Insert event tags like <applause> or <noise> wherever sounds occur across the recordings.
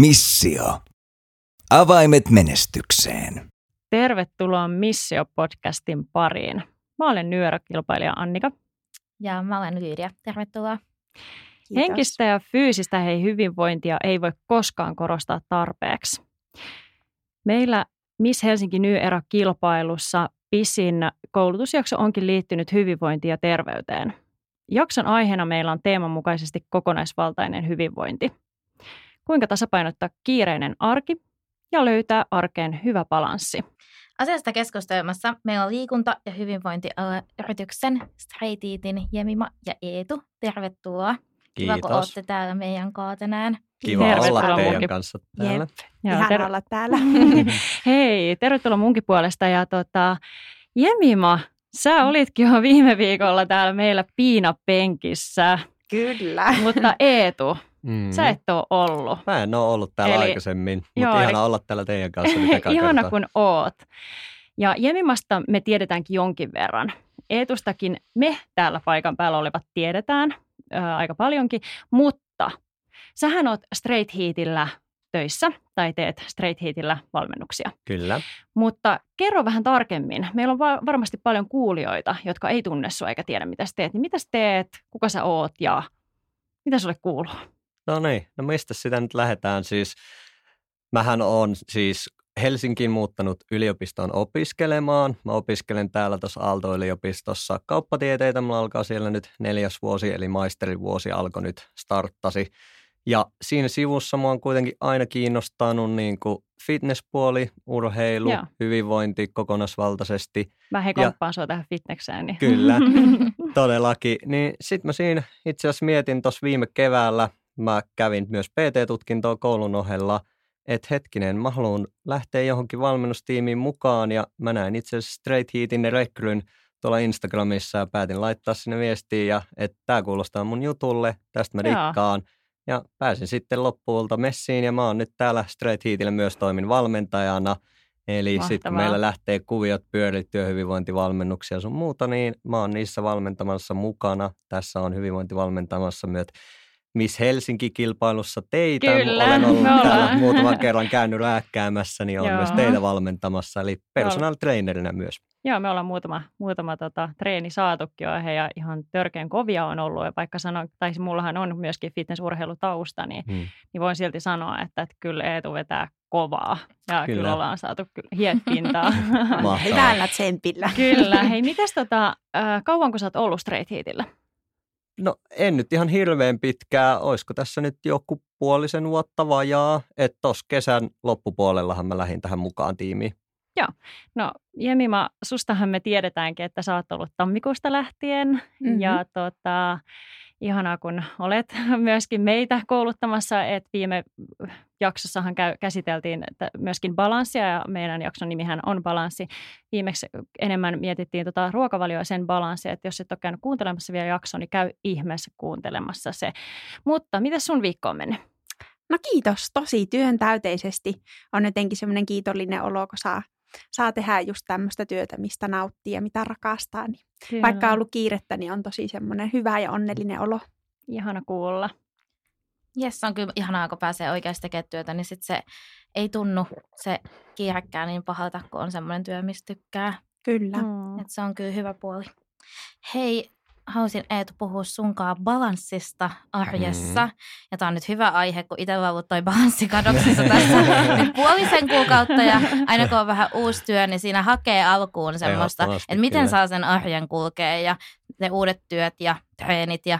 Missio. Avaimet menestykseen. Tervetuloa Missio-podcastin pariin. Mä olen nyöräkilpailija Annika. Ja mä olen Lyyria. Tervetuloa. Kiitos. Henkistä ja fyysistä hei hyvinvointia ei voi koskaan korostaa tarpeeksi. Meillä Miss Helsinki New Era-kilpailussa pisin koulutusjakso onkin liittynyt hyvinvointiin ja terveyteen. Jakson aiheena meillä on teeman mukaisesti kokonaisvaltainen hyvinvointi – kuinka tasapainottaa kiireinen arki ja löytää arkeen hyvä balanssi. Asiasta keskustelemassa meillä on liikunta- ja hyvinvointialayrityksen Straight Eatin Jemima ja Eetu. Tervetuloa. Kiitos. Kiva, kun olette täällä meidän kanssa tänään. Kiva Tervetuloa olla teidän munkin. kanssa täällä. Jep. Joo, Ihan ter- olla täällä. <laughs> Hei, tervetuloa munkin puolesta. Ja tota, Jemima, sä olitkin jo viime viikolla täällä meillä piinapenkissä, Kyllä. mutta Eetu, Mm. sä et ole ollut. Mä en ole ollut täällä Eli- aikaisemmin, mutta Joo, ihana olla täällä teidän kanssa nyt <laughs> Ihana kertaa. kun oot. Ja Jemimasta me tiedetäänkin jonkin verran. Eetustakin me täällä paikan päällä olevat tiedetään ää, aika paljonkin, mutta sähän oot Straight Heatillä töissä tai teet Straight Heatillä valmennuksia. Kyllä. Mutta kerro vähän tarkemmin. Meillä on va- varmasti paljon kuulijoita, jotka ei tunne sua eikä tiedä, mitä sä teet. Niin mitä sä teet, kuka sä oot ja mitä sulle kuuluu? No niin, no mistä sitä nyt lähdetään? Siis mähän on siis Helsinkiin muuttanut yliopistoon opiskelemaan. Mä opiskelen täällä tuossa Aalto-yliopistossa kauppatieteitä. Mulla alkaa siellä nyt neljäs vuosi, eli maisterivuosi alkoi nyt starttasi. Ja siinä sivussa mua on kuitenkin aina kiinnostanut niin kuin fitnesspuoli, urheilu, Joo. hyvinvointi kokonaisvaltaisesti. Mä komppaan sua tähän fitnekseen. Niin. Kyllä. <laughs> Todellakin. Niin sitten mä siinä itse asiassa mietin tuossa viime keväällä, mä kävin myös PT-tutkintoa koulun ohella, että hetkinen, mä haluan lähteä johonkin valmennustiimiin mukaan ja mä näin itse asiassa Straight Heatin rekryn tuolla Instagramissa ja päätin laittaa sinne viestiä ja että tämä kuulostaa mun jutulle, tästä mä Joo. dikkaan. Ja pääsin sitten loppuulta messiin ja mä oon nyt täällä Straight Heatillä myös toimin valmentajana. Eli sitten meillä lähtee kuviot pyörii työhyvinvointivalmennuksia ja sun muuta, niin mä oon niissä valmentamassa mukana. Tässä on hyvinvointivalmentamassa myös Miss Helsinki-kilpailussa teitä. Kyllä, Olen ollut me täällä ollaan. muutaman kerran käynyt rääkkäämässä, niin olen Joo. myös teitä valmentamassa. Eli personal trainerina myös. Joo, me ollaan muutama, muutama tota, treeni saatukin jo he ja ihan törkeän kovia on ollut. Ja vaikka sanon, tai siis mullahan on myöskin fitnessurheilutausta, niin, Hmm. niin voin silti sanoa, että, että kyllä Eetu vetää kovaa. Ja kyllä, Kyllä. ollaan saatu. <laughs> Mahtavaa. Hyvällä tsempillä. kyllä. Hei, mites tota, äh, kauanko sä oot ollut Straight Heatillä? No en nyt ihan hirveän pitkää. Olisiko tässä nyt joku puolisen vuotta vajaa? Että tuossa kesän loppupuolellahan mä lähdin tähän mukaan tiimiin. No Jemima, sustahan me tiedetäänkin, että sä oot ollut tammikuusta lähtien Mhm. ja tota, ihanaa kun olet <laughs> myöskin meitä kouluttamassa, että viime jaksossahan käsiteltiin myöskin balanssia ja meidän jakson nimihän on balanssi. Viimeksi enemmän mietittiin tota ruokavalioa sen balanssia, että jos et ole käynyt kuuntelemassa vielä jaksoa, niin käy ihmeessä kuuntelemassa se. Mutta miten sun viikko on mennyt? No kiitos, tosi työntäyteisesti. On jotenkin semmoinen kiitollinen olo, kun saa, saa tehdä just tämmöistä työtä, mistä nauttii ja mitä rakastaa. Niin vaikka on ollut kiirettä, niin on tosi semmoinen hyvä ja onnellinen olo. Ihana kuulla. Jes, on kyllä ihanaa, kun pääsee oikeasti tekemään työtä, niin sit se ei tunnu se kiirekkää niin pahalta, kun on semmoinen työ, mistä tykkää. Kyllä. Mm. Mm. Et se on kyllä hyvä puoli. Hei, halusin Eetu puhua sunkaan balanssista arjessa. Mhm. Ja tämä on nyt hyvä aihe, kun itsellä on ollut toi balanssi kadoksissa tässä <laughs> nyt puolisen kuukautta. Ja aina kun on vähän uusi työ, niin siinä hakee alkuun semmoista, että miten kyllä. saa sen arjen kulkea ja ne uudet työt ja treenit ja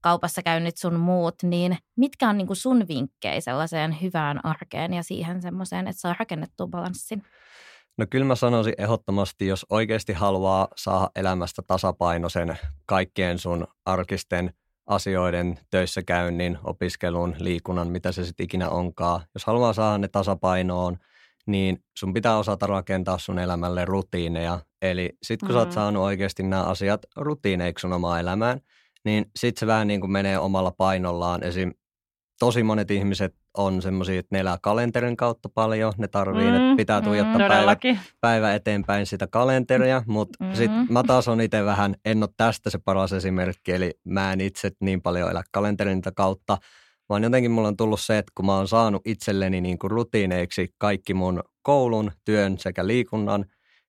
kaupassa käynnit sun muut, niin mitkä on niinku sun vinkkejä sellaiseen hyvään arkeen ja siihen semmoiseen, että saa rakennettua balanssin? No kyllä mä sanoisin ehdottomasti, jos oikeasti haluaa saada elämästä tasapainoisen kaikkien sun arkisten asioiden, töissä käynnin, opiskelun, liikunnan, mitä se sitten ikinä onkaan. Jos haluaa saada ne tasapainoon, niin sun pitää osata rakentaa sun elämälle rutiineja. Eli sit kun mm. sä oot Mm. saanut oikeasti nämä asiat rutiineiksi sun omaan elämään, niin sit se vähän niin kuin menee omalla painollaan. Esim. Tosi monet ihmiset on semmoisia, että ne elää kalenterin kautta paljon. Ne tarvii, mm, että pitää tuijottaa mm, päivä, päivä eteenpäin sitä kalenteria, mutta Mhm. mm. sitten mä taas on itse vähän, en ole tästä se paras esimerkki, eli mä en itse niin paljon elä kalenterin kautta, vaan jotenkin mulla on tullut se, että kun mä oon saanut itselleni niin kuin rutiineiksi kaikki mun koulun, työn sekä liikunnan,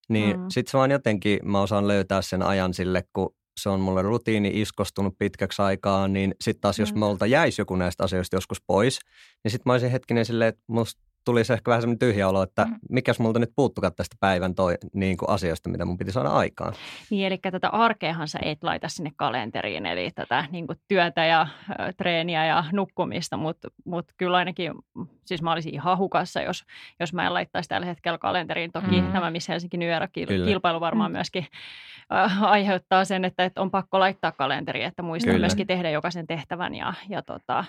niin mm. sit se vaan jotenkin mä osaan löytää sen ajan sille, kun se on mulle rutiini iskostunut pitkäksi aikaa, niin sitten taas jos mm. multa jäisi joku näistä asioista joskus pois, niin sitten mä olisin hetkinen silleen, että musta tulisi ehkä vähän semmoinen tyhjä olo, että mm. mikäs multa nyt puuttukaan tästä päivän toi, niin kuin asiasta, mitä mun piti saada aikaan. Niin, eli tätä arkeahan sä et laita sinne kalenteriin, eli tätä niin kuin työtä ja ö, treeniä ja nukkumista, mutta mut kyllä ainakin, siis mä olisin ihan hukassa, jos, jos mä en laittaisi tällä hetkellä kalenteriin. Toki mm. nämä Miss Helsinki New Era kilpailu varmaan mm. myöskin aiheuttaa sen, että, että on pakko laittaa kalenteri, että muistaa kyllä. myöskin tehdä jokaisen tehtävän ja, ja tota,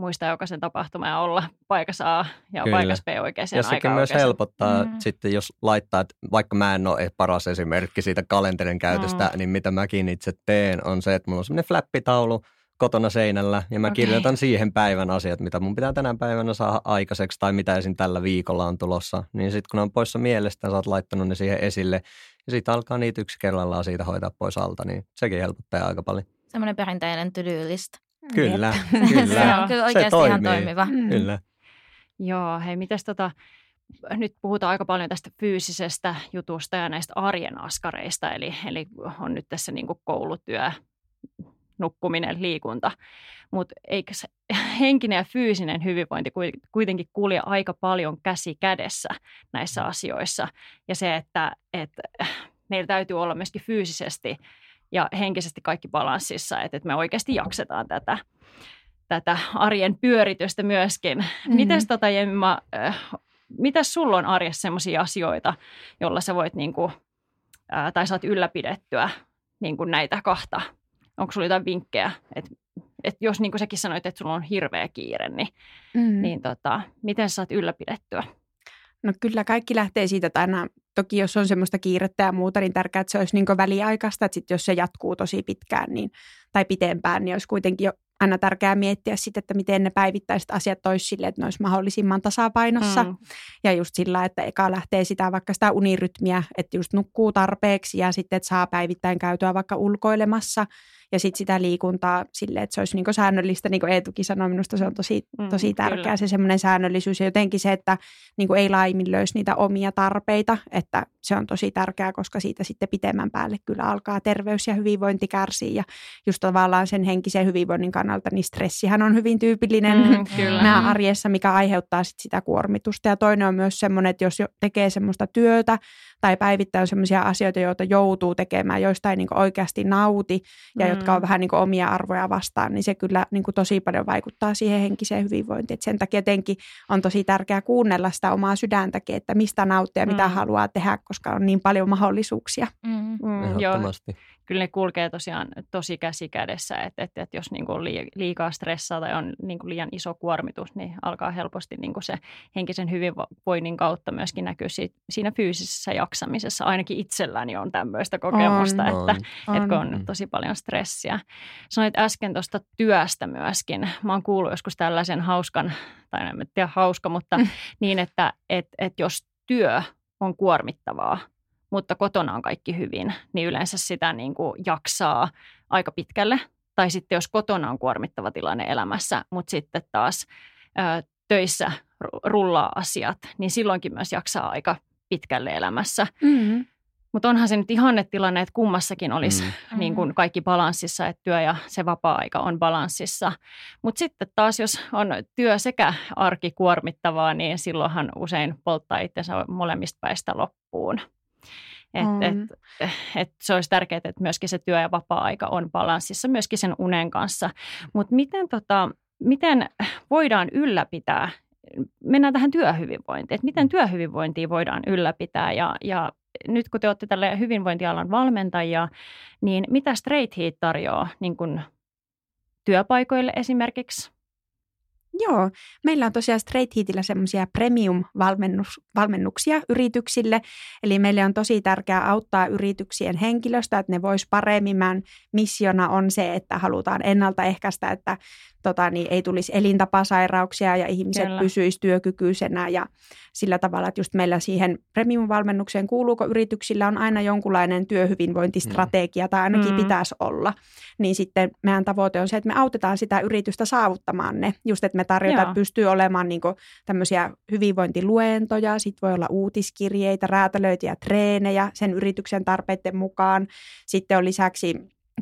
muistaa jokaisen tapahtuma ja olla paikassa A ja Kyllä. paikassa B oikeaan Ja sekin myös oikeaan. helpottaa mm. sitten, jos laittaa, että vaikka mä en ole paras esimerkki siitä kalenterin käytöstä, mm. niin mitä mäkin itse teen on se, että mulla on semmoinen flappitaulu kotona seinällä ja mä okay. kirjoitan siihen päivän asiat, mitä mun pitää tänä päivänä saada aikaiseksi tai mitä esim. tällä viikolla on tulossa. Niin sitten kun on poissa mielestä, sä oot laittanut ne siihen esille ja sitten alkaa niitä yksi kerrallaan siitä hoitaa pois alta, niin sekin helpottaa aika paljon. Semmoinen perinteinen to Kyllä, kyllä. <laughs> se on kyllä oikeasti se ihan toimiva. Mm. Kyllä. Joo, hei, mitäs tota, nyt puhutaan aika paljon tästä fyysisestä jutusta ja näistä arjen askareista, eli, eli on nyt tässä niin koulutyö, nukkuminen, liikunta. Mutta eikö se <laughs> henkinen ja fyysinen hyvinvointi kuitenkin kulje aika paljon käsi kädessä näissä asioissa. Ja se, että, että meillä täytyy olla myöskin fyysisesti ja henkisesti kaikki balanssissa, että, että me oikeasti jaksetaan tätä, tätä arjen pyöritystä myöskin. Mm-hmm. Mites tota, Jemma, äh, mitäs sulla on arjessa sellaisia asioita, joilla sä voit niin kuin, äh, tai saat ylläpidettyä niin kuin näitä kahta? Onko sulla jotain vinkkejä, että et jos niin kuin säkin sanoit, että sulla on hirveä kiire, niin, mm. niin tota, miten sä saat ylläpidettyä? No kyllä kaikki lähtee siitä, että aina toki jos on semmoista kiirettä ja muuta, niin tärkeää, että se olisi niin väliaikaista, että sit jos se jatkuu tosi pitkään niin, tai pitempään, niin olisi kuitenkin jo aina tärkeää miettiä sitten, että miten ne päivittäiset asiat olisi sille, että ne olisi mahdollisimman tasapainossa. Mm. Ja just sillä, että eka lähtee sitä vaikka sitä unirytmiä, että just nukkuu tarpeeksi ja sitten, että saa päivittäin käytyä vaikka ulkoilemassa – ja sitten sitä liikuntaa sille, että se olisi niinku säännöllistä, niin kuin Eetukin sanoi, minusta se on tosi, mm, tosi mm, tärkeää kyllä. se semmoinen säännöllisyys ja jotenkin se, että niinku ei laiminlöisi niitä omia tarpeita, että se on tosi tärkeää, koska siitä sitten pitemmän päälle kyllä alkaa terveys ja hyvinvointi kärsii ja just tavallaan sen henkisen hyvinvoinnin kannalta, niin stressihän on hyvin tyypillinen mm, <laughs> kyllä. arjessa, mikä aiheuttaa sit sitä kuormitusta ja toinen on myös semmoinen, että jos tekee semmoista työtä tai päivittäin on semmoisia asioita, joita joutuu tekemään, joista ei niin oikeasti nauti ja mm. Jotka on vähän niin omia arvoja vastaan, niin se kyllä niin tosi paljon vaikuttaa siihen henkiseen hyvinvointiin. Et sen takia jotenkin on tosi tärkeää kuunnella sitä omaa sydäntäkin, että mistä nauttii ja mitä mm. haluaa tehdä, koska on niin paljon mahdollisuuksia. Mm. Mm. Joo kyllä ne kulkee tosiaan tosi käsi kädessä, että, että, että jos niin kuin liikaa stressaa tai on niin kuin liian iso kuormitus, niin alkaa helposti niin kuin se henkisen hyvinvoinnin kautta myöskin näkyä siinä fyysisessä jaksamisessa. Ainakin itselläni on tämmöistä kokemusta, on, että, on, että kun on mm. tosi paljon stressiä. Sanoit äsken tuosta työstä myöskin. Mä oon kuullut joskus tällaisen hauskan, tai en tiedä hauska, mutta mm. niin, että et, et jos työ on kuormittavaa, mutta kotona on kaikki hyvin, niin yleensä sitä niin kuin jaksaa aika pitkälle. Tai sitten jos kotona on kuormittava tilanne elämässä, mutta sitten taas ö, töissä rullaa asiat, niin silloinkin myös jaksaa aika pitkälle elämässä. Mm-hmm. Mutta onhan se nyt ihannetilanne, että kummassakin olisi mm. <laughs> niin kuin kaikki balanssissa, että työ ja se vapaa-aika on balanssissa. Mutta sitten taas, jos on työ sekä arki kuormittavaa, niin silloinhan usein polttaa itsensä molemmista päistä loppuun. Et, mm. et, et se olisi tärkeää, että myöskin se työ- ja vapaa-aika on balanssissa myöskin sen unen kanssa. Mutta miten, tota, miten voidaan ylläpitää, mennään tähän työhyvinvointiin, että miten työhyvinvointia voidaan ylläpitää ja, ja nyt kun te olette tälle hyvinvointialan valmentajia, niin mitä Straight Heat tarjoaa niin kun työpaikoille esimerkiksi? Joo, meillä on tosiaan Straight Heatillä semmoisia premium-valmennuksia yrityksille, eli meille on tosi tärkeää auttaa yrityksien henkilöstä, että ne vois paremmin. missiona on se, että halutaan ennaltaehkäistä, että tota, niin ei tulisi elintapasairauksia ja ihmiset Kyllä. pysyisivät työkykyisenä ja sillä tavalla, että just meillä siihen premium-valmennukseen kuuluuko yrityksillä on aina jonkunlainen työhyvinvointistrategia tai ainakin mm. pitäisi olla, niin sitten meidän tavoite on se, että me autetaan sitä yritystä saavuttamaan ne. Just, että me tarjotaan, että pystyy olemaan niin tämmöisiä hyvinvointiluentoja, sitten voi olla uutiskirjeitä, räätälöityjä treenejä sen yrityksen tarpeiden mukaan. Sitten on lisäksi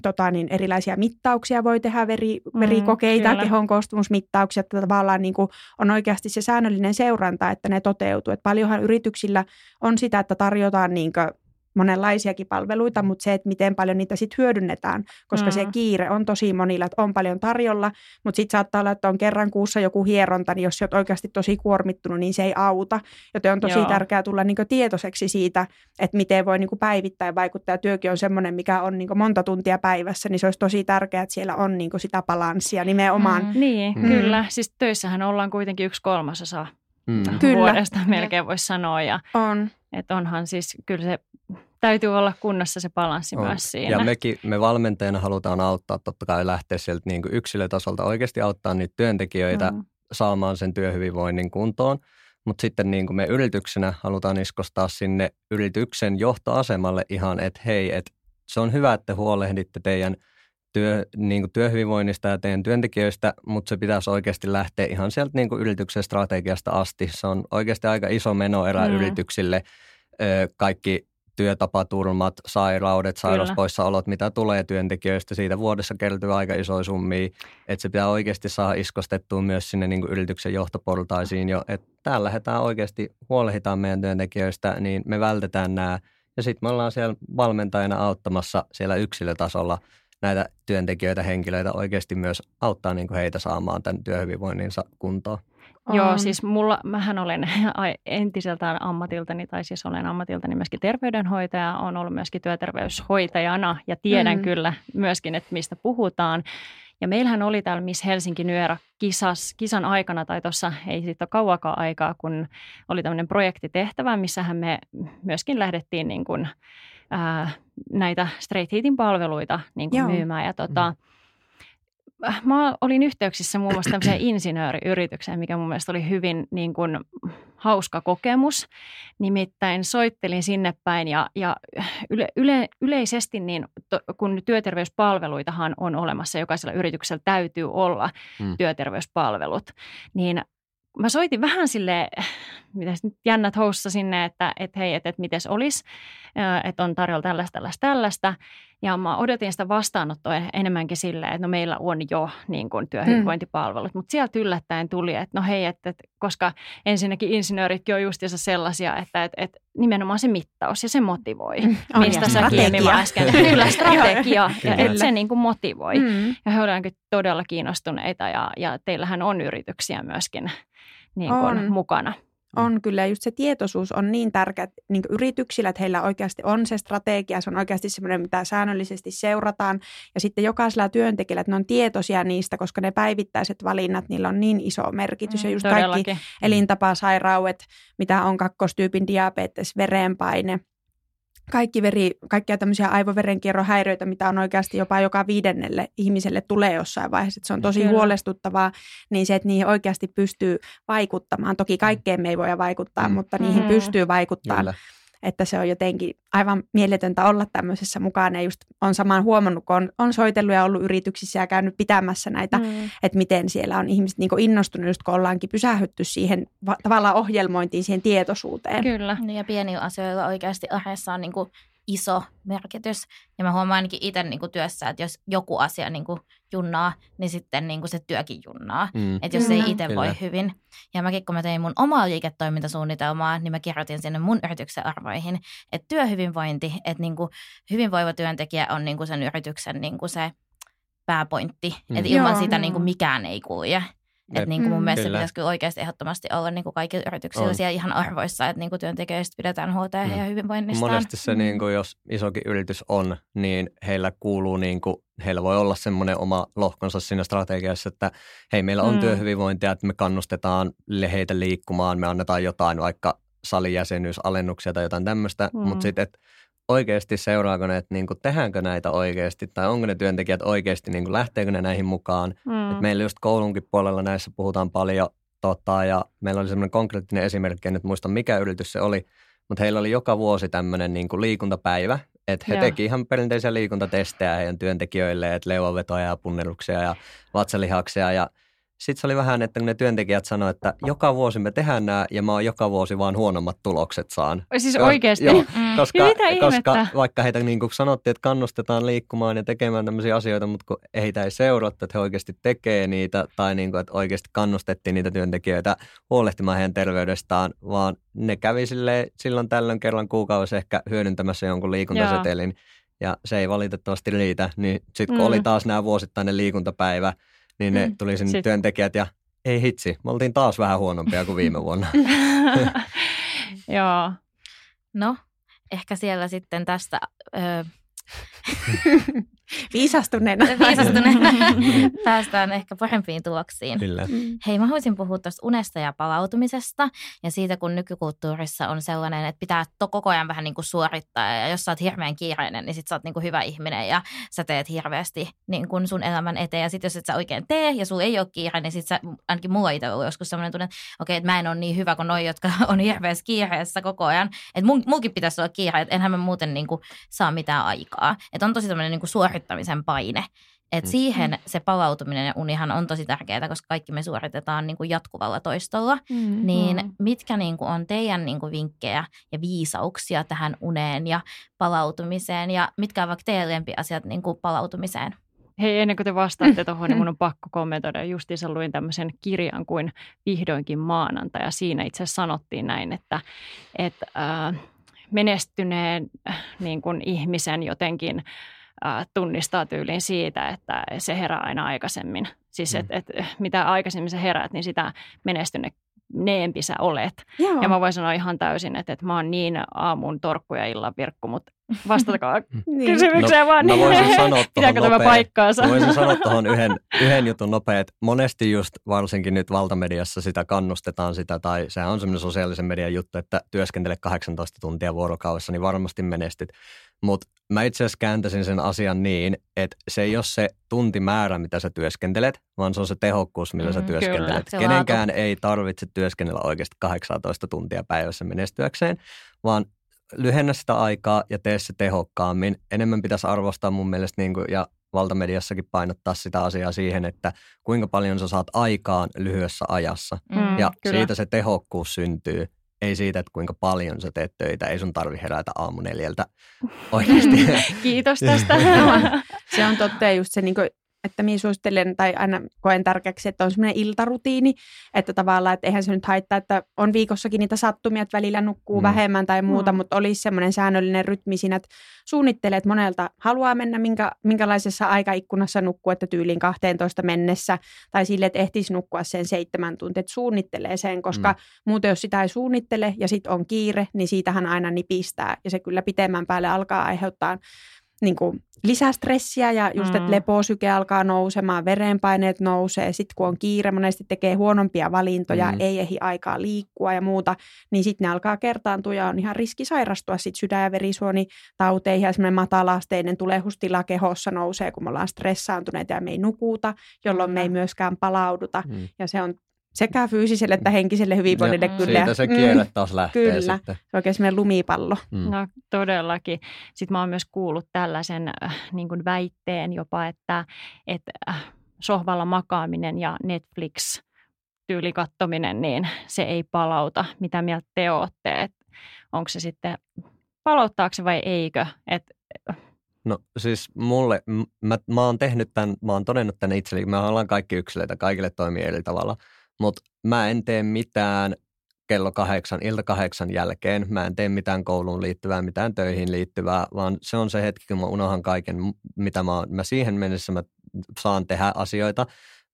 tota, niin erilaisia mittauksia voi tehdä, veri, mm, verikokeita, mm, kehon koostumusmittauksia, että tavallaan niin kuin on oikeasti se säännöllinen seuranta, että ne toteutuu. Et paljonhan yrityksillä on sitä, että tarjotaan niin kuin monenlaisiakin palveluita, mutta se, että miten paljon niitä sitten hyödynnetään, koska mm. se kiire on tosi monilla, että on paljon tarjolla, mutta sitten saattaa olla, että on kerran kuussa joku hieronta, niin jos olet oikeasti tosi kuormittunut, niin se ei auta, joten on tosi Joo. tärkeää tulla niin tietoiseksi siitä, että miten voi niin päivittäin vaikuttaa. Ja työkin on semmoinen, mikä on niin monta tuntia päivässä, niin se olisi tosi tärkeää, että siellä on niin sitä balanssia nimenomaan. Mm. Niin, mm. kyllä. Siis töissähän ollaan kuitenkin yksi kolmasosa mm. vuodesta melkein voisi sanoa. Ja, on. Että onhan siis, kyllä se täytyy olla kunnossa se balanssi on. myös siinä. Ja mekin, me valmentajana halutaan auttaa totta kai lähteä sieltä niin kuin yksilötasolta oikeasti auttaa niitä työntekijöitä mm. saamaan sen työhyvinvoinnin kuntoon. Mutta sitten niin kuin me yrityksenä halutaan iskostaa sinne yrityksen johtoasemalle ihan, että hei, että se on hyvä, että huolehditte teidän työ, niin kuin työhyvinvoinnista ja teidän työntekijöistä, mutta se pitäisi oikeasti lähteä ihan sieltä niin kuin yrityksen strategiasta asti. Se on oikeasti aika iso menoerä mm. yrityksille. Kaikki työtapaturmat, sairaudet, sairauspoissaolot, mitä tulee työntekijöistä. Siitä vuodessa kertyy aika isoja summia, että se pitää oikeasti saada iskostettua myös sinne niin kuin yrityksen johtoportaisiin jo. Että täällä lähdetään oikeasti, huolehditaan meidän työntekijöistä, niin me vältetään nämä. Ja sitten me ollaan siellä valmentajana auttamassa siellä yksilötasolla näitä työntekijöitä, henkilöitä oikeasti myös auttaa niin kuin heitä saamaan tämän työhyvinvoinninsa kuntoon. On. Joo, siis mulla, mähän olen <laughs> entiseltään ammatiltani, tai siis olen ammatiltani myöskin terveydenhoitaja, on ollut myöskin työterveyshoitajana ja tiedän mm. kyllä myöskin, että mistä puhutaan. Ja meillähän oli täällä Miss Helsinki Nyera kisas, kisan aikana, tai tuossa ei siitä ole kauakaan aikaa, kun oli tämmöinen projektitehtävä, missähän me myöskin lähdettiin niin kuin, ää, näitä straight heatin palveluita niin kuin myymään. Ja tota, mm mä olin yhteyksissä muun muassa tämmöiseen <clears throat> insinööriyritykseen, mikä mun mielestä oli hyvin niin kuin, hauska kokemus. Nimittäin soittelin sinne päin ja, ja yle, yle, yleisesti niin, to, kun työterveyspalveluitahan on olemassa, jokaisella yrityksellä täytyy olla hmm. työterveyspalvelut, niin mä soitin vähän sille, mitä nyt jännät housussa sinne, että, että hei, että, että miten olisi, että on tarjolla tällaista, tällaista, tällaista. Ja mä odotin sitä vastaanottoa enemmänkin silleen, että no meillä on jo niin kuin työhyvinvointipalvelut, mm. mutta sieltä yllättäen tuli, että no hei, että, että koska ensinnäkin insinööritkin on justiinsa sellaisia, että, että, että nimenomaan se mittaus ja se motivoi, mm. mistä sä kiinni äsken. <laughs> Kyllä, strategia, ja, että se niin kuin motivoi. Mm. Ja he olivat todella kiinnostuneita ja, ja teillähän on yrityksiä myöskin niin kuin on. mukana. On kyllä, just se tietoisuus on niin tärkeä niin yrityksillä, että heillä oikeasti on se strategia, se on oikeasti semmoinen, mitä säännöllisesti seurataan. Ja sitten jokaisella työntekijällä, että ne on tietoisia niistä, koska ne päivittäiset valinnat, niillä on niin iso merkitys. Mm, ja just todellakin. kaikki elintapasairaudet, mitä on kakkostyypin diabetes, verenpaine, kaikki veri, kaikkia tämmöisiä aivoverenkierron häiriöitä, mitä on oikeasti jopa joka viidennelle ihmiselle tulee jossain vaiheessa. Että se on tosi Kyllä. huolestuttavaa, niin se, että niihin oikeasti pystyy vaikuttamaan. Toki kaikkeen me ei voi vaikuttaa, mm. mutta niihin mm. pystyy vaikuttamaan. Kyllä että se on jotenkin aivan mieletöntä olla tämmöisessä mukana. Ja just on samaan huomannut, kun on, on soitellut ja ollut yrityksissä ja käynyt pitämässä näitä, mm. että miten siellä on ihmiset niin innostunut, just kun ollaankin pysähdytty siihen va- tavallaan ohjelmointiin, siihen tietoisuuteen. Kyllä. Niin ja pieniä asioilla oikeasti arjessa on niin kuin iso merkitys. Ja mä huomaan ainakin itse niin kuin työssä, että jos joku asia niin kuin junnaa, niin sitten niin kuin se työkin junnaa. Mm. Että jos ei itse voi hyvin. Ja mäkin kun mä tein mun omaa liiketoimintasuunnitelmaa, niin mä kirjoitin sinne mun yrityksen arvoihin, että työhyvinvointi, että niin kuin hyvinvoiva työntekijä on niin kuin sen yrityksen niin kuin se pääpointti. Mm. Että ilman Joo. sitä niin kuin mikään ei kulje. Että niin kuin mun Mm. mielestä Kyllä. pitäisi kyllä oikeasti ehdottomasti olla niin kuin kaikilla yrityksillä On. siellä ihan arvoissa, että niin kuin työntekijöistä pidetään huolta ja Mm. heidän hyvinvoinnistaan. Monesti se, Mm. niin kuin, jos isokin yritys on, niin heillä kuuluu, niin kuin, heillä voi olla semmoinen oma lohkonsa siinä strategiassa, että hei, meillä on Mm. työhyvinvointia, että me kannustetaan heitä liikkumaan, me annetaan jotain vaikka salijäsenyysalennuksia tai jotain tämmöistä, Mm. mutta sitten, että oikeasti seuraako ne, että niin kuin, tehdäänkö näitä oikeasti, tai onko ne työntekijät oikeasti, niin kuin, lähteekö ne näihin mukaan, Mm. et meillä just koulunkin puolella näissä puhutaan paljon, tota, ja meillä oli semmoinen konkreettinen esimerkki, en nyt muista mikä yritys se oli, mutta heillä oli joka vuosi tämmöinen niin kuin liikuntapäivä, että he Joo. teki ihan perinteisiä liikuntatestejä heidän työntekijöille, että leuanvetoja ja punneruksia ja vatsalihaksia ja sitten se oli vähän, että kun ne työntekijät sanoivat, että joka vuosi me tehdään nämä ja mä oon joka vuosi vaan huonommat tulokset saan. Siis Joo, oikeasti? Joo, Mm. koska, mitä koska vaikka heitä niin kuin sanottiin, että kannustetaan liikkumaan ja tekemään tämmöisiä asioita, mutta kun heitä ei seurattu, että he oikeasti tekee niitä tai niin kuin, että oikeasti kannustettiin niitä työntekijöitä huolehtimaan heidän terveydestään, vaan ne kävi silloin tällöin kerran kuukausi ehkä hyödyntämässä jonkun liikuntasetelin ja se ei valitettavasti riitä. Niin sitten kun Mm. oli taas nämä vuosittainen liikuntapäivä, niin ne Mm. tuli sinne Sit- työntekijät ja ei hitsi, me oltiin taas vähän huonompia kuin viime vuonna. <laughs> Joo. No, ehkä siellä sitten tästä ö, <laughs> <laughs> Viisastuneena. <laughs> viisastuneena <laughs> päästään ehkä parempiin tuloksiin. Kyllä. Mm. Hei, mä haluaisin puhua tuosta unesta ja palautumisesta ja siitä, kun nykykulttuurissa on sellainen, että pitää to koko ajan vähän niin kuin suorittaa ja jos sä oot hirveän kiireinen, niin sit sä oot niin kuin hyvä ihminen ja sä teet hirveästi niin kuin sun elämän eteen ja sit jos et sä oikein tee ja sulla ei ole kiire, niin sit sä, ainakin mulla itse ollut joskus sellainen tunne, että okei, että mä en ole niin hyvä kuin noi, jotka on hirveässä kiireessä koko ajan, että mun, mulkin pitäisi olla kiire, että enhän mä muuten niin kuin saa mitään aikaa. Että on tosi tämmöinen niin kuin suorittamisen paine. Et Mm. siihen se palautuminen ja unihan on tosi tärkeää, koska kaikki me suoritetaan niin kuin jatkuvalla toistolla. Mm. Niin Mm. mitkä niin kuin on teidän niin kuin vinkkejä ja viisauksia tähän uneen ja palautumiseen ja mitkä vaikka teidän lempiasiat niin kuin palautumiseen? Hei, ennen kuin te vastaatte <laughs> tuohon, niin mun on pakko kommentoida. Justiinsa luin tämmöisen kirjan kuin Vihdoinkin maanantai, ja siinä itse sanottiin näin, että, että äh, menestyneen äh, niin kuin ihmisen jotenkin äh, tunnistaa tyylin siitä, että se herää aina aikaisemmin. Siis, Mm. että et, mitä aikaisemmin sä heräät, niin sitä menestyneempi sä olet. Joo. Ja mä voin sanoa ihan täysin, että, että mä oon niin aamun torkku ja illan virkku, mutta vastatakaa <laughs> niin. kysymykseen vaan. mä niin- voisin <laughs> sanoa Pitääkö tämä paikkaansa? Mä voisin sanoa tuohon <laughs> yhden, yhden jutun nopea, että monesti just varsinkin nyt valtamediassa sitä kannustetaan sitä, tai sehän on semmoinen sosiaalisen median juttu, että työskentele 18 tuntia vuorokaudessa, niin varmasti menestyt. Mutta mä itse asiassa kääntäisin sen asian niin, että se ei ole se tuntimäärä, mitä sä työskentelet, vaan se on se tehokkuus, millä sä Mm, kyllä. työskentelet. Se Kenenkään ei tarvitse työskennellä oikeasti 18 tuntia päivässä menestyäkseen, vaan lyhennä sitä aikaa ja tee se tehokkaammin. Enemmän pitäisi arvostaa mun mielestä niin kuin, ja valtamediassakin painottaa sitä asiaa siihen, että kuinka paljon sä saat aikaan lyhyessä ajassa. Mm. Ja kyllä. siitä se tehokkuus syntyy. Ei siitä, että kuinka paljon sä teet töitä. Ei sun tarvi herätä aamu neljältä oikeasti. <laughs> Kiitos tästä. <laughs> Se on totta ja just se, niin kuin, että minä suosittelen tai aina koen tärkeäksi, että on semmoinen iltarutiini, että tavallaan, että eihän se nyt haittaa, että on viikossakin niitä sattumia, että välillä nukkuu Mm. mm. vähemmän tai muuta, Mm. mutta olisi semmoinen säännöllinen rytmi siinä, että suunnittelee, että monelta haluaa mennä, minkä, minkälaisessa aikaikkunassa nukkuu, että tyyliin 12 mennessä, tai sille, että ehtisi nukkua sen seitsemän tuntia, että suunnittelee sen, koska mm. muuten jos sitä ei suunnittele ja sitten on kiire, niin siitähän aina nipistää, ja se kyllä pitemmän päälle alkaa aiheuttaa niin kuin lisää stressiä ja just, että Mm. leposyke alkaa nousemaan, verenpaineet nousee, sitten kun on kiire, monesti tekee huonompia valintoja, Mm. ei ehdi aikaa liikkua ja muuta, niin sitten ne alkaa kertaantua ja on ihan riski sairastua sitten sydän- ja verisuonitauteihin ja semmoinen matalaasteinen tulehustila kehossa nousee, kun me ollaan stressaantuneita ja me ei nukuta, jolloin me ei myöskään palauduta Mm. ja se on sekä fyysiselle että henkiselle hyvinvoinnille Ja kyllä. Siitä se kierre taas lähtee kyllä. sitten. Se on oikein semmoinen lumipallo. Mm. No todellakin. Sitten mä oon myös kuullut tällaisen äh, niin kuin väitteen jopa, että, että äh, sohvalla makaaminen ja Netflix tyyli kattominen, niin se ei palauta. Mitä mieltä te ootte? Et onko se sitten, palauttaako se vai eikö? Et, No siis mulle, mä, mä oon tehnyt tämän, mä oon todennut tämän itselleni, me ollaan kaikki yksilöitä, kaikille toimii eri tavalla, mutta mä en tee mitään kello kahdeksan, ilta kahdeksan jälkeen, mä en tee mitään kouluun liittyvää, mitään töihin liittyvää, vaan se on se hetki, kun mä unohan kaiken, mitä mä mä siihen mennessä mä saan tehdä asioita,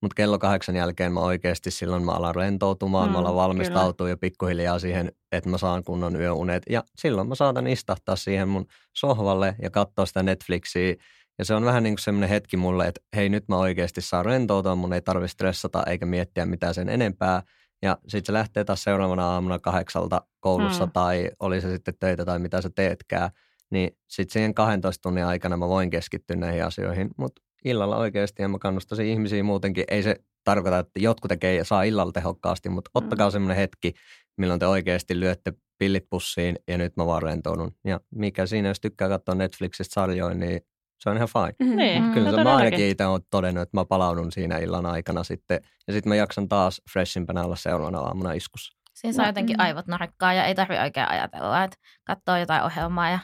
mutta kello kahdeksan jälkeen mä oikeasti silloin mä alan rentoutumaan, mm, mä alan valmistautua jo pikkuhiljaa siihen, että mä saan kunnon yöunet. Ja silloin mä saatan istahtaa siihen mun sohvalle ja katsoa sitä Netflixiä. Ja se on vähän niin kuin semmoinen hetki mulle, että hei nyt mä oikeasti saan rentoutua, mun ei tarvitse stressata eikä miettiä mitään sen enempää. Ja sitten se lähtee taas seuraavana aamuna kahdeksalta koulussa mm. tai oli se sitten töitä tai mitä sä teetkään. Niin sitten siihen 12 tunnin aikana mä voin keskittyä näihin asioihin. Mutta illalla oikeasti ja mä kannustaisin ihmisiä muutenkin. Ei se tarkoita, että jotkut tekee ja saa illalla tehokkaasti, mutta mm. ottakaa semmoinen hetki, milloin te oikeasti lyötte pillit pussiin ja nyt mä vaan rentoudun. Ja mikä siinä, jos tykkää katsoa Netflixistä sarjoja, niin se on ihan fine. Mm. Niin, Kyllä no, se mä ainakin itse olen todennut, että mä palaudun siinä illan aikana sitten. Ja sitten mä jaksan taas freshimpänä olla seuraavana aamuna iskussa. Siinä saa no, jotenkin mm. aivot narikkaa ja ei tarvitse oikein ajatella, että katsoo jotain ohjelmaa ja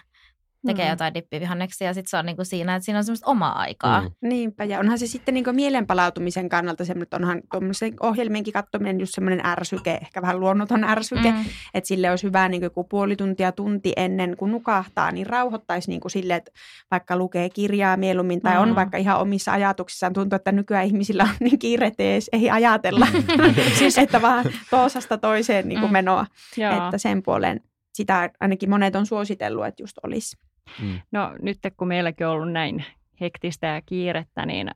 tekee mm. jotain dippivihanneksia ja sitten se on niinku siinä, että siinä on semmoista omaa aikaa. Mm. Niinpä, ja onhan se sitten niinku mielenpalautumisen kannalta semmoinen, että onhan tuommoisen ohjelmienkin katsominen just semmoinen ärsyke, ehkä vähän luonnoton ärsyke, mm. että sille olisi hyvä niinku joku puoli tuntia, tunti ennen kuin nukahtaa, niin rauhoittaisi niinku sille, että vaikka lukee kirjaa mieluummin tai mm. on vaikka ihan omissa ajatuksissaan, tuntuu, että nykyään ihmisillä on niin kiire, että ei, ei ajatella, mm. <laughs> siis että vaan toisesta toiseen niinku mm. menoa, Joo. että sen puolen sitä ainakin monet on suositellut, että just olisi. Mm. No nyt kun meilläkin on ollut näin hektistä ja kiirettä, niin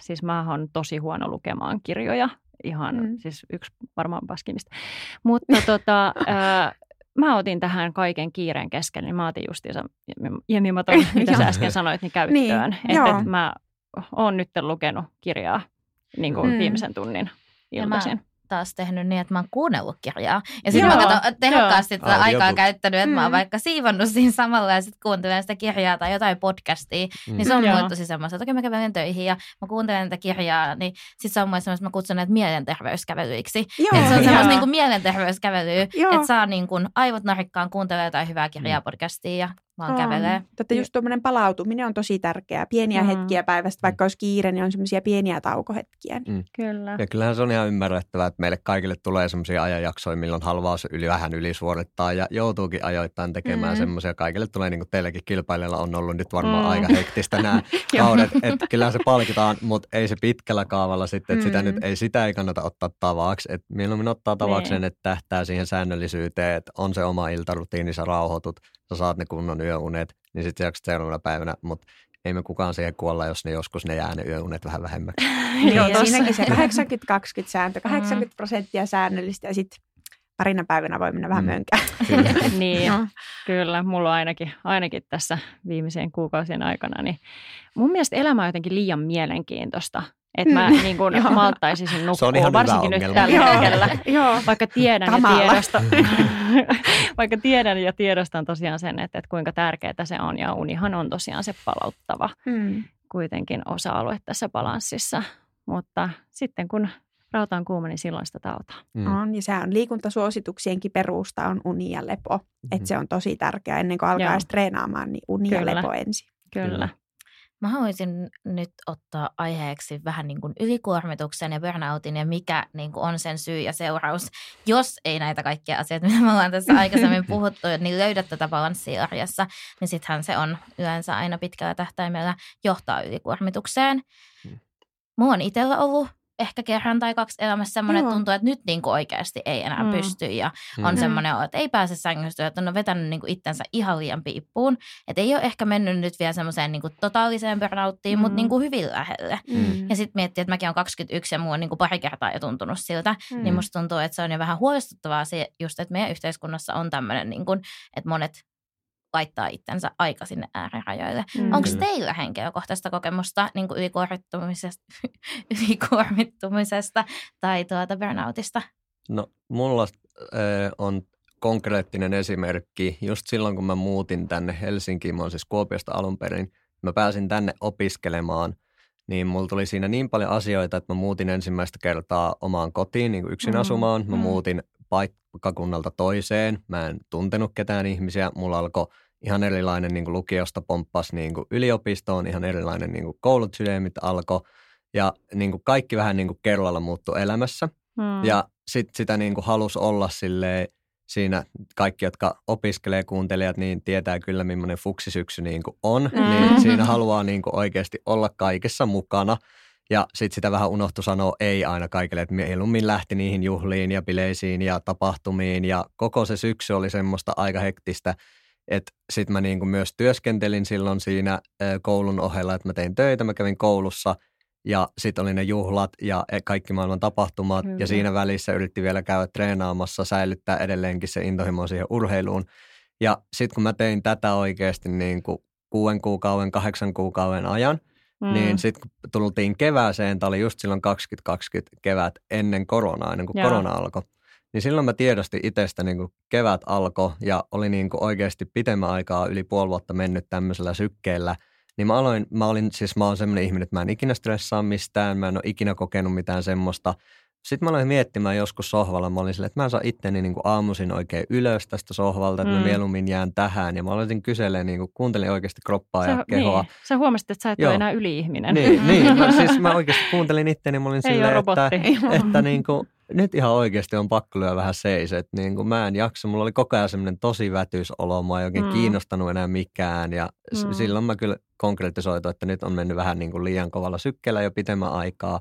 siis mä oon tosi huono lukemaan kirjoja. Ihan mm. siis yksi varmaan paskimista. Mutta <laughs> tota, äh, mä otin tähän kaiken kiireen kesken, niin mä otin justiinsa, ja mä ton, <laughs> mitä sä äsken sanoit, niin käyttöön. Niin, että et mä oon nyt lukenut kirjaa niin kuin mm. viimeisen tunnin iltaisin taas tehnyt niin, että mä oon kuunnellut kirjaa. Ja sitten mä katson tehokkaasti tätä aikaa käyttänyt, että mm. mä oon mm. vaikka siivannut siinä samalla ja sitten kuuntelen sitä kirjaa tai jotain podcastia. Mm. Niin se on mulle tosi semmoista, että okei mä kävelen töihin ja mä kuuntelen tätä kirjaa, niin sitten se on mulle semmoista, että mä kutsun näitä mielenterveyskävelyiksi. Että se on semmoista niin kuin mielenterveyskävelyä, että saa niin kuin aivot narikkaan kuuntelemaan jotain hyvää kirjaa mm. podcastia ja vaan kävelee. Tätä just tuommoinen palautuminen on tosi tärkeää. Pieniä mm. hetkiä päivästä, vaikka olisi kiire, niin on semmoisia pieniä taukohetkiä. Niin. Mm. Kyllä. Ja kyllähän se on ihan ymmärrettävää, että meille kaikille tulee semmoisia ajanjaksoja, milloin haluaa yli vähän ylisuorittaa ja joutuukin ajoittain tekemään mm. semmoisia. Kaikille tulee, niin kuin teillekin kilpailijalla on ollut nyt varmaan mm. aika hektistä <laughs> nämä kaudet. että kyllähän se palkitaan, mutta ei se pitkällä kaavalla sitten, että mm. sitä nyt ei, sitä ei kannata ottaa tavaksi. Että mieluummin ottaa tavakseen, niin. että tähtää siihen säännöllisyyteen, että on se oma iltarutiini, sä rauhoitut, sä saat ne kunnon yöunet, niin sitten jaksat seuraavana päivänä, mutta ei me kukaan siihen kuolla, jos ne joskus ne jää ne yöunet vähän vähemmäksi. <laughs> Joo, niin, siinäkin se <laughs> 80-20 sääntö, 80 prosenttia säännöllistä ja sitten parina päivänä voi mennä vähän mm. mönkään. <laughs> Kyllä. niin, no. kyllä. Mulla on ainakin, ainakin tässä viimeisen kuukausien aikana, niin mun mielestä elämä on jotenkin liian mielenkiintoista että mä mm. niin kun malttaisin nukkua, varsinkin nyt tällä hetkellä. Vaikka tiedän Kamala. ja tiedostan, <laughs> <laughs> vaikka tiedän ja tiedostan tosiaan sen, että, että kuinka tärkeää se on. Ja unihan on tosiaan se palauttava mm. kuitenkin osa-alue tässä balanssissa. Mutta sitten kun rauta on kuuma, niin silloin sitä tautaa. Mm. On, ja se on liikuntasuosituksienkin perusta on uni ja lepo. Mm-hmm. Että se on tosi tärkeää ennen kuin alkaa treenaamaan, niin uni Kyllä. ja lepo ensin. Kyllä. Kyllä. Mä haluaisin nyt ottaa aiheeksi vähän niin kuin ylikuormituksen ja burnoutin ja mikä niin kuin on sen syy ja seuraus. Jos ei näitä kaikkia asioita, <laughs> mitä me ollaan tässä aikaisemmin <laughs> puhuttu, niin löydät tätä balanssia arjessa, niin sittenhän se on yleensä aina pitkällä tähtäimellä johtaa ylikuormitukseen. Hmm. Mulla on itsellä ollut ehkä kerran tai kaksi elämässä semmoinen, että tuntuu, että nyt niin kuin oikeasti ei enää mm. pysty ja mm. on semmoinen että ei pääse sängystä, että on vetänyt niin kuin itsensä ihan liian piippuun. Että ei ole ehkä mennyt nyt vielä semmoiseen niin kuin totaaliseen burnouttiin, mm. mutta niin kuin hyvin lähelle. Mm. Ja sitten miettii, että mäkin olen 21 ja mua on niin kuin pari kertaa jo tuntunut siltä, mm. niin musta tuntuu, että se on jo vähän huolestuttavaa se just, että meidän yhteiskunnassa on tämmöinen, niin kuin, että monet laittaa itsensä aika sinne äärirajoille. Mm. Onko teillä henkilökohtaista kokemusta niin kuin ylikuormittumisesta, <laughs> ylikuormittumisesta tai tuota burnoutista? No mulla äh, on konkreettinen esimerkki. Just silloin, kun mä muutin tänne Helsinkiin, mä olen siis Kuopiosta alun perin, mä pääsin tänne opiskelemaan, niin mulla tuli siinä niin paljon asioita, että mä muutin ensimmäistä kertaa omaan kotiin niin kuin yksin mm. asumaan. Mä mm. muutin paikkakunnalta toiseen. Mä en tuntenut ketään ihmisiä. Mulla alkoi ihan erilainen niin kuin lukiosta pomppas niin kuin yliopistoon, ihan erilainen niin kuin koulutussysteemit alkoi. Ja niin kuin kaikki vähän niin kuin kerralla muuttui elämässä. Hmm. Ja sitten sitä niin kuin halusi olla silleen, siinä kaikki, jotka opiskelee, kuuntelijat, niin tietää kyllä, millainen fuksisyksy niin kuin on. Hmm. Niin siinä haluaa niin kuin oikeasti olla kaikessa mukana. Ja sitten sitä vähän unohtu sanoa ei aina kaikille, että mieluummin lähti niihin juhliin ja bileisiin ja tapahtumiin. Ja koko se syksy oli semmoista aika hektistä, että sitten mä niin myös työskentelin silloin siinä koulun ohella, että mä tein töitä, mä kävin koulussa ja sitten oli ne juhlat ja e, kaikki maailman tapahtumat. Kyllä. Ja siinä välissä yritti vielä käydä treenaamassa, säilyttää edelleenkin se intohimo siihen urheiluun. Ja sitten kun mä tein tätä oikeasti niin kuin kuuden kuukauden, kahdeksan kuukauden ajan, mm. niin sitten kun tultiin kevääseen, tämä oli just silloin 2020 kevät ennen koronaa, ennen kuin Jaa. korona alkoi, niin silloin mä tiedostin itsestä niin kuin kevät alkoi ja oli niin kuin oikeasti pitemmän aikaa yli puoli vuotta mennyt tämmöisellä sykkeellä. Niin mä aloin, mä olin siis, mä oon semmoinen ihminen, että mä en ikinä stressaa mistään, mä en ole ikinä kokenut mitään semmoista. Sitten mä aloin miettimään joskus sohvalla, mä olin silleen, että mä en saa itteni niin kuin aamuisin oikein ylös tästä sohvalta, että mm. mä mieluummin jään tähän. Ja mä aloitin kyselemään, niin kuin, kuuntelin oikeasti kroppaa sä, ja kehoa. Niin. Sä huomasit, että sä et Joo. ole enää yli-ihminen. Niin, niin mä, <laughs> siis mä oikeasti kuuntelin itteni, mä olin silleen, että, <laughs> että, niin kuin, nyt ihan oikeasti on pakko lyödä vähän seis, että niin kuin mä en jaksa. Mulla oli koko ajan semmoinen tosi vätysolo, mä ei oikein mm. kiinnostanut enää mikään ja mm. silloin mä kyllä konkretisoitu, että nyt on mennyt vähän niin kuin liian kovalla sykkeellä jo pitemmän aikaa.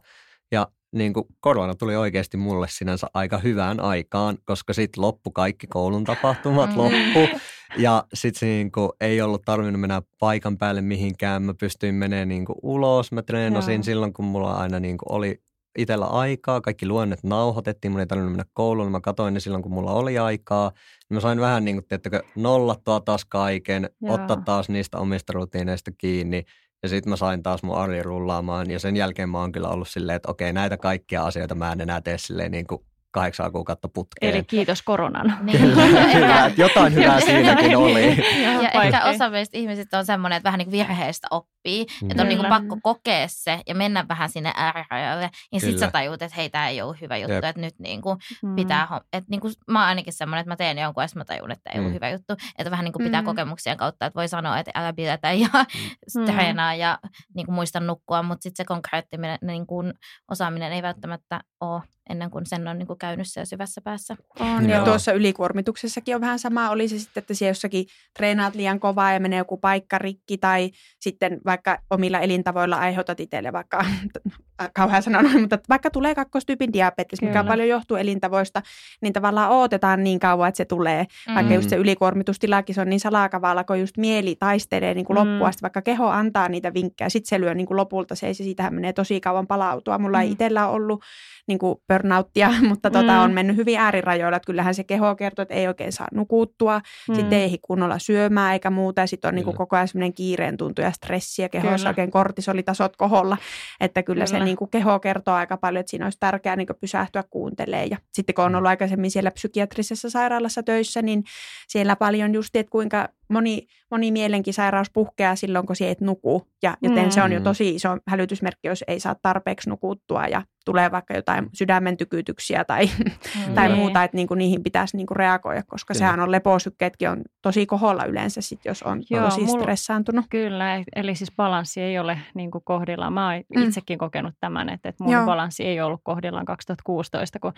Ja niin kuin korona tuli oikeasti mulle sinänsä aika hyvään aikaan, koska sitten loppu kaikki koulun tapahtumat mm. loppu. Ja sitten niin kuin ei ollut tarvinnut mennä paikan päälle mihinkään. Mä pystyin menemään niin kuin ulos. Mä treenasin Joo. silloin, kun mulla aina niin kuin oli itsellä aikaa. Kaikki luennet nauhoitettiin. Mun ei tarvinnut mennä kouluun. Mä katsoin ne silloin, kun mulla oli aikaa. Mä sain vähän niin kuin, teettekö, nollattua taas kaiken, Joo. ottaa taas niistä omista rutiineista kiinni ja sitten mä sain taas mun arjen rullaamaan ja sen jälkeen mä oon kyllä ollut silleen, että okei näitä kaikkia asioita mä en enää tee silleen niin kuin kahdeksan kuukautta putkeen. Eli kiitos koronan. Niin. Kyllä, kyllä, että jotain hyvää siinäkin oli. ja, ja ehkä osa meistä ihmisistä on semmoinen, että vähän niin virheistä oppii, mm. että on niin kuin pakko kokea se ja mennä vähän sinne äärirajalle. Ja sitten sä tajuut, että hei, tämä ei ole hyvä juttu, Jep. että nyt niin kuin mm. pitää, että niin kuin, mä oon ainakin semmoinen, että mä teen jonkun ja mä tajun, että ei mm. ole hyvä juttu. Että vähän niin kuin pitää mm. kokemuksien kautta, että voi sanoa, että älä pidetä ja <laughs> mm. treenaa ja niin kuin muista nukkua, mutta sitten se konkreettinen niin kuin osaaminen ei välttämättä ole ennen kuin sen on niin kuin käynyt siellä syvässä päässä. On, ja tuossa ylikuormituksessakin on vähän sama. Oli se sitten, että siellä jossakin treenaat liian kovaa ja menee joku paikka rikki tai sitten vaikka omilla elintavoilla aiheutat itselle vaikka, <laughs> kauhean sanonut, mutta vaikka tulee kakkostyypin diabetes, Kyllä. mikä paljon johtuu elintavoista, niin tavallaan odotetaan niin kauan, että se tulee. Mm. Vaikka just se ylikuormitustilakin, se on niin salakavalla, kun just mieli taistelee niin kuin mm. loppuun asti, vaikka keho antaa niitä vinkkejä, sitten se lyö niin kuin lopulta se, ja siitähän menee tosi kauan palautua. Mulla mm. ei itsellä ollut niin kuin burnouttia, <laughs> mutta tota, mm. on mennyt hyvin äärirajoilla. Että kyllähän se keho kertoo, että ei oikein saa nukuttua, mm. sitten ei kunnolla syömään eikä muuta. Ja sitten on niin kuin koko ajan semmoinen kiireen tuntu ja stressi ja kehossa oikein kortisolitasot koholla. Että kyllä, kyllä. se niin kuin keho kertoo aika paljon, että siinä olisi tärkeää niin kuin pysähtyä kuuntelemaan. Ja sitten kun on mm. ollut aikaisemmin siellä psykiatrisessa sairaalassa töissä, niin siellä paljon just, että kuinka moni, moni mielenkin sairaus puhkeaa silloin, kun et nuku. Ja, joten mm. se on jo mm. tosi iso hälytysmerkki, jos ei saa tarpeeksi nukuttua ja tulee vaikka jotain sydämen tykytyksiä tai, mm. tai muuta, että niinku niihin pitäisi niinku reagoida, koska kyllä. sehän on leposykkeetkin on tosi koholla yleensä, sit, jos on Joo, tosi mulla, stressaantunut. Kyllä, eli siis balanssi ei ole niinku kohdillaan. Mä oon mm. itsekin kokenut tämän, että, että mun Joo. balanssi ei ollut kohdillaan 2016, kun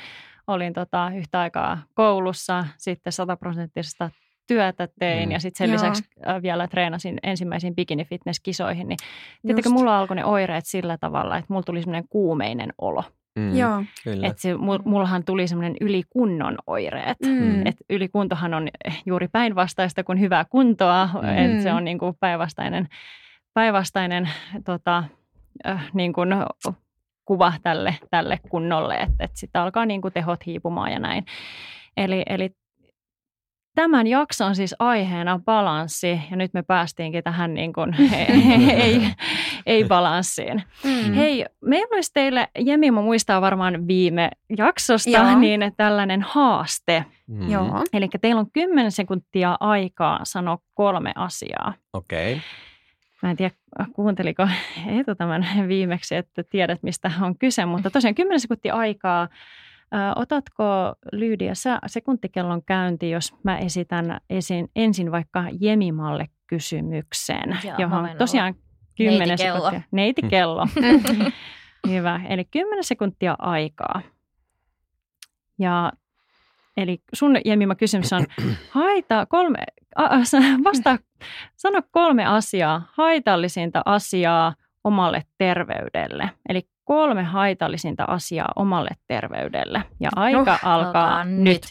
olin tota, yhtä aikaa koulussa, sitten sataprosenttisesta työtä tein mm. ja sitten sen Joo. lisäksi vielä treenasin ensimmäisiin bikini fitness kisoihin, niin tietenkin mulla alkoi ne oireet sillä tavalla, että mulla tuli semmoinen kuumeinen olo. Mm, Joo. Kyllä. Et se, mullahan tuli semmoinen ylikunnon oireet. Mm. Et ylikuntohan on juuri päinvastaista kuin hyvää kuntoa. Mm. Et se on niin kuin päinvastainen, päinvastainen tota, äh, niin kuin kuva tälle, tälle kunnolle, että et sitten alkaa niin kuin tehot hiipumaan ja näin. Eli, eli Tämän jakson siis aiheena balanssi ja nyt me päästiinkin tähän niin kuin, <laughs> ei, ei balanssiin. Mm. Hei, meillä olisi teille, Jemi mä muistaa varmaan viime jaksosta, Joo. niin tällainen haaste. Mm. Joo. Eli teillä on 10 sekuntia aikaa sanoa kolme asiaa. Okei. Okay. Mä en tiedä, kuunteliko Eetu tämän viimeksi, että tiedät mistä on kyse, mutta tosiaan 10 sekuntia aikaa Otatko Lyydia sä sekuntikellon käynti, jos mä esitän esin, ensin vaikka Jemimalle kysymyksen, Joo, johon tosiaan 10 sekuntia. Neitikello. <laughs> Hyvä. Eli 10 sekuntia aikaa. Ja Eli sun Jemima kysymys on, haita kolme, vasta, sano kolme asiaa, haitallisinta asiaa omalle terveydelle. Eli kolme haitallisinta asiaa omalle terveydelle. Ja aika No, alkaa nyt. nyt.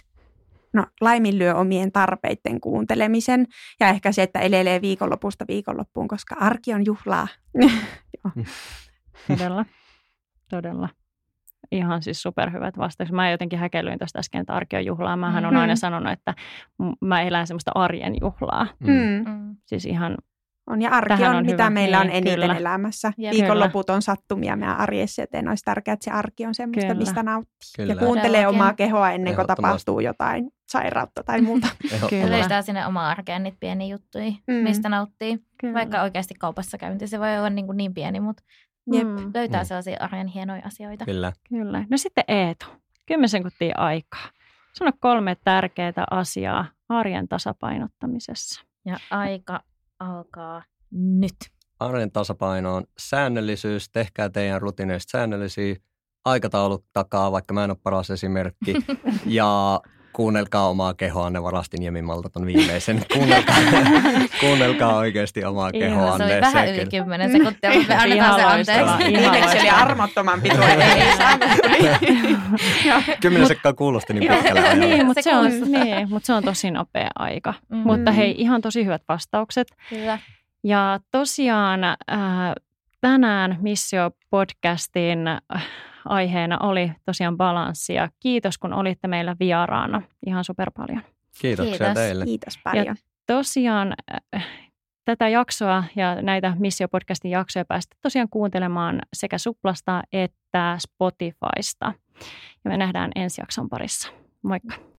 No laiminlyö omien tarpeiden kuuntelemisen ja ehkä se, että elelee viikonlopusta viikonloppuun, koska arki on juhlaa. <laughs> Todella, todella. Ihan siis superhyvät vastaukset. Mä jotenkin häkellyin tuosta äsken, että arki on juhlaa. Mähän on Mm. aina sanonut, että mä elän semmoista arjen juhlaa. Mm. Mm. Mm. Siis ihan, On ja arki Tähän on, on mitä hyvä. meillä on Niin, eniten kyllä. elämässä. Jep. Viikonloput on sattumia meidän arjessa, joten olisi tärkeää, että se arki on semmoista, Kyllä. mistä nauttii. Kyllä. Ja kuuntelee Todellakin. omaa kehoa ennen kuin tapahtuu jotain sairautta tai muuta. <laughs> Kyllä. Löytää sinne omaa arkeen niitä pieniä juttuja, Mm. mistä nauttii. kyllä. Vaikka oikeasti kaupassa käynti, se voi olla niin, kuin niin pieni, mutta Jep. Mm, löytää Mm. sellaisia arjen hienoja asioita. Kyllä. kyllä. No sitten Eetu, 10 sekuntia aikaa. Sano kolme tärkeää asiaa arjen tasapainottamisessa. Ja aika alkaa nyt. Arjen tasapaino on säännöllisyys. Tehkää teidän rutiineista säännöllisiä. Aikataulut takaa, vaikka mä en ole paras esimerkki. <laughs> ja kuunnelkaa omaa kehoanne. Varastin Jemimalta ton viimeisen. Kuunnelkaa, <laughs> kuunnelkaa oikeasti omaa Ihan, se oli vähän kyllä- yli 10 sekuntia, mutta me annetaan se anteeksi. Viimeksi oli armottoman pituinen, ei saanut. Kymmenen sekkaa kuulosti niin pitkälle ajalle. niin, mutta Se se, on, niin, mutta se on tosi nopea aika. Mm. Mutta hei, ihan tosi hyvät vastaukset. Kyllä. Ja tosiaan äh, tänään Missio-podcastin äh, aiheena oli tosiaan balanssi. Ja kiitos, kun olitte meillä vieraana. Ihan super paljon. Kiitoksia Kiitos. teille. Kiitos paljon. Tosiaan äh, tätä jaksoa ja näitä Missio-podcastin jaksoja päästä tosiaan kuuntelemaan sekä Suplasta että Spotifysta. Ja me nähdään ensi jakson parissa. Moikka!